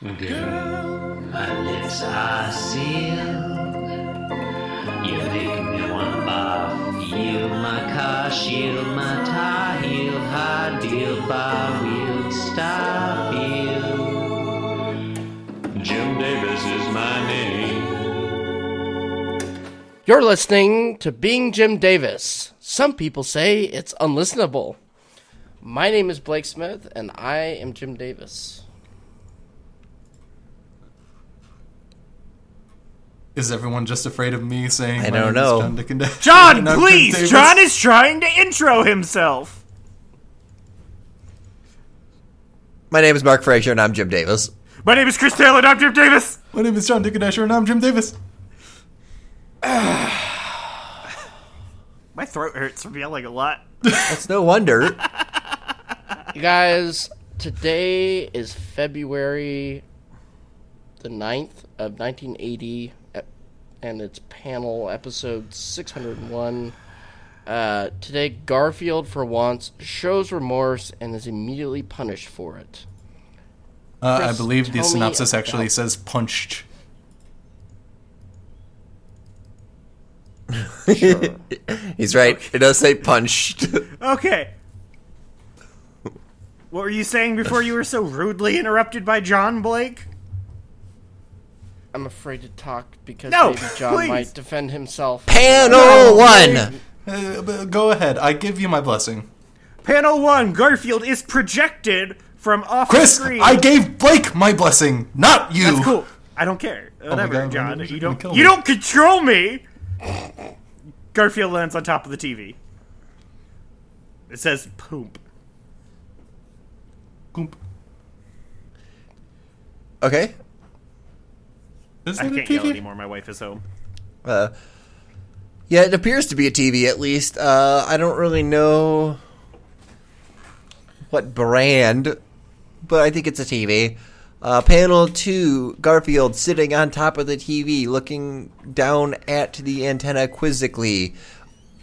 Girl, my lips are sealed. You make me wanna barf. Yield my car, shield my tie, heel, high deal, bar wheel, stop you. Jim Davis is my name. You're listening to Being Jim Davis. Some people say it's unlistenable. My name is Blake Smith, and I am Jim Davis. Is everyone just afraid of me saying? I don't know. John, Dickand- John, And I'm Jim please! John is trying to intro himself. My name is Mark Frazier, and I'm Jim Davis. My name is Chris Taylor, and I'm Jim Davis. My name is John Dick and I'm Jim Davis. My throat hurts from yelling a lot. It's no wonder. You guys, today is February the 9th of 1980, ep- and it's panel episode 601. Uh, today, Garfield, for once, shows remorse and is immediately punished for it. Uh, I believe the tell me synopsis about- actually says punched. He's right. It does say punched. Okay. What were you saying before you were so rudely interrupted by John Blake? I'm afraid to talk because No, maybe John please. might defend himself. Panel one. Uh, go ahead. I give you my blessing. Panel one: Garfield is projected from off Chris, screen. I gave Blake my blessing, not you. That's cool. I don't care. Whatever, God, John. you're You gonna don't. You me. don't control me. Garfield lands on top of the TV. It says poop. Goomp. Okay. Is I can't yell TV? anymore. My wife is home. Uh, yeah, it appears to be a TV at least. Uh, I don't really know what brand, but I think it's a TV. Uh, panel two: Garfield sitting on top of the TV, looking down at the antenna quizzically.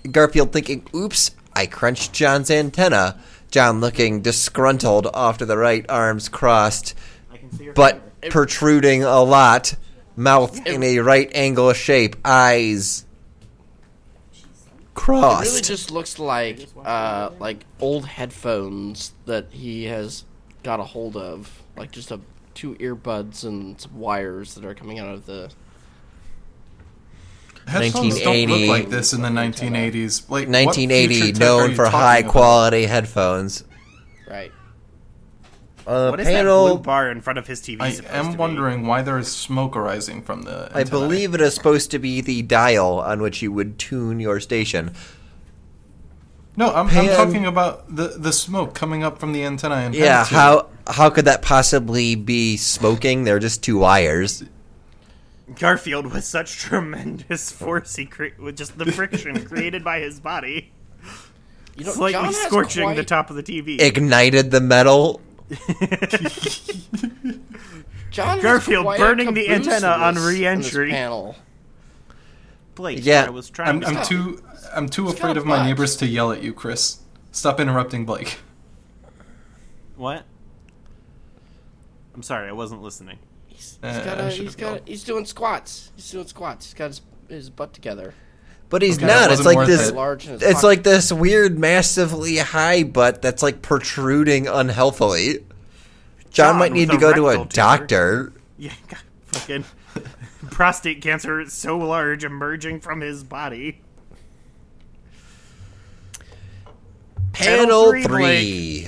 Garfield thinking, "Oops, I crunched John's antenna." John looking disgruntled off to the right, arms crossed, I can but protruding a lot. Mouth in a right angle shape, eyes It crossed. really just looks like uh, like old headphones that he has got a hold of, like just a two earbuds and some wires that are coming out of the. Headphones don't look like this in the 1980s. Like 1980, future tech are known for talking high about? quality headphones. Right. Uh, What is that blue panel, bar in front of his TV? I supposed to am be? wondering why there is smoke arising from the. I antennae. believe it is supposed to be the dial on which you would tune your station. No, I'm, I'm talking about the the smoke coming up from the antenna. And Yeah, panel how how could that possibly be smoking? They're just two wires. Garfield with such tremendous force, he cre- with just the friction created by his body, You know, slightly John scorching the top of the TV. Ignited the metal. John Garfield burning the antenna on this- in this re-entry. panel. Blake, Yeah. I was trying. I'm, to I'm too I'm too got afraid a of my neighbors to yell at you, Chris. Stop interrupting Blake. What? I'm sorry, I wasn't listening. He's, Uh, he's got I a, should've got a, he's doing squats. He's doing squats. He's got his, his butt together. But he's Okay, not. It's like this. it. Large in his It's like this weird, massively high butt that's like protruding unhealthily. John, John might need to go to a rectal tumor. doctor. Yeah, God, fucking prostate cancer is so large emerging from his body. Panel three, three.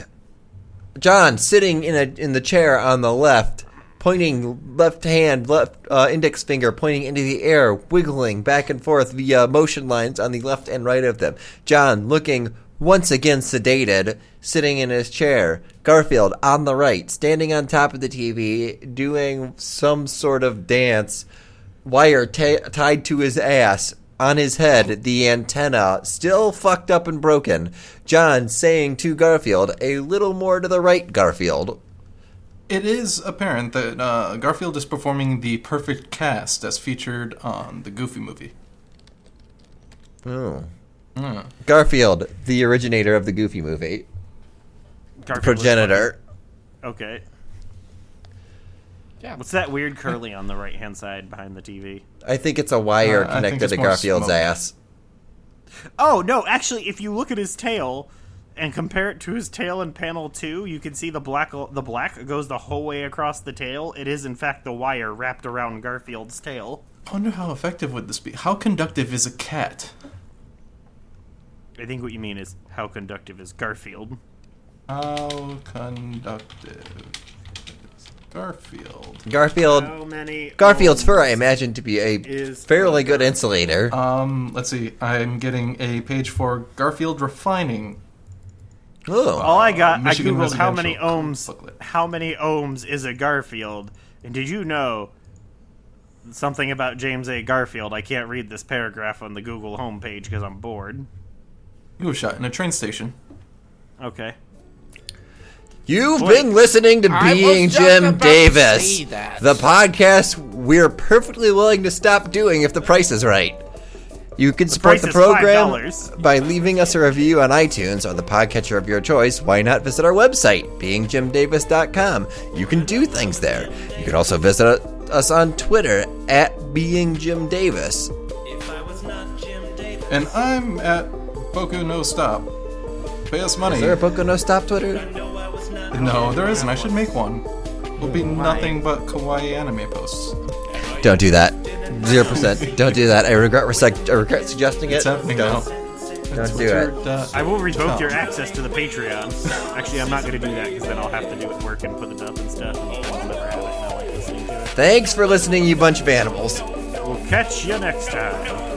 John sitting in a in the chair on the left, pointing left hand, left uh, index finger pointing into the air, wiggling back and forth via motion lines on the left and right of them. John looking once again sedated, sitting in his chair. Garfield on the right, standing on top of the TV, doing some sort of dance. Wire ta- tied to his ass. On his head, the antenna still fucked up and broken. John saying to Garfield, a little more to the right, Garfield. It is apparent that uh, Garfield is performing the perfect cast as featured on the Goofy movie. Oh. Hmm. Garfield, the originator of the Goofy movie, Garfield progenitor. Okay. Yeah. What's that weird curly on the right hand side behind the TV? I think it's a wire Uh, connected to Garfield's smoke. ass. Oh no, actually, if you look at his tail and compare it to his tail in panel two, you can see the black the black goes the whole way across the tail. It is in fact the wire wrapped around Garfield's tail. I wonder how effective would this be? How conductive is a cat? I think what you mean is how conductive is Garfield. How conductive is Garfield? Garfield. How many? Garfield's fur, I imagine, to be a Is fairly good insulator. Um, let's see. I'm getting a page for Garfield refining. Oh, All I got, Michigan I googled how many ohms. booklet. How many ohms is a Garfield? And did you know something about James A. Garfield? I can't read this paragraph on the Google homepage because I'm bored. You were shot in a train station. Okay. You've Blake. been listening to I Being Jim Davis, the podcast we're perfectly willing to stop doing if the price is right. You can support price the program $5. by leaving us a review on iTunes or the podcatcher of your choice. Why not visit our website, beingjimdavis.com? You can do things there. You can also visit us on Twitter at beingjimdavis. And I'm at Boku No Stop. Pay us money. Is there a Poco No Stop Twitter? No, there isn't. I should make one. It'll be nothing but kawaii anime posts. Don't do that. Zero percent. Don't do that. I regret resec- I regret suggesting it. It's happening now. Don't do it. uh, I will revoke your access to the Patreon. Actually, I'm not going to do that because then I'll have to do it work and put it up and stuff. And friends never have it, and I like listening to it. Thanks for listening, you bunch of animals. We'll catch you next time.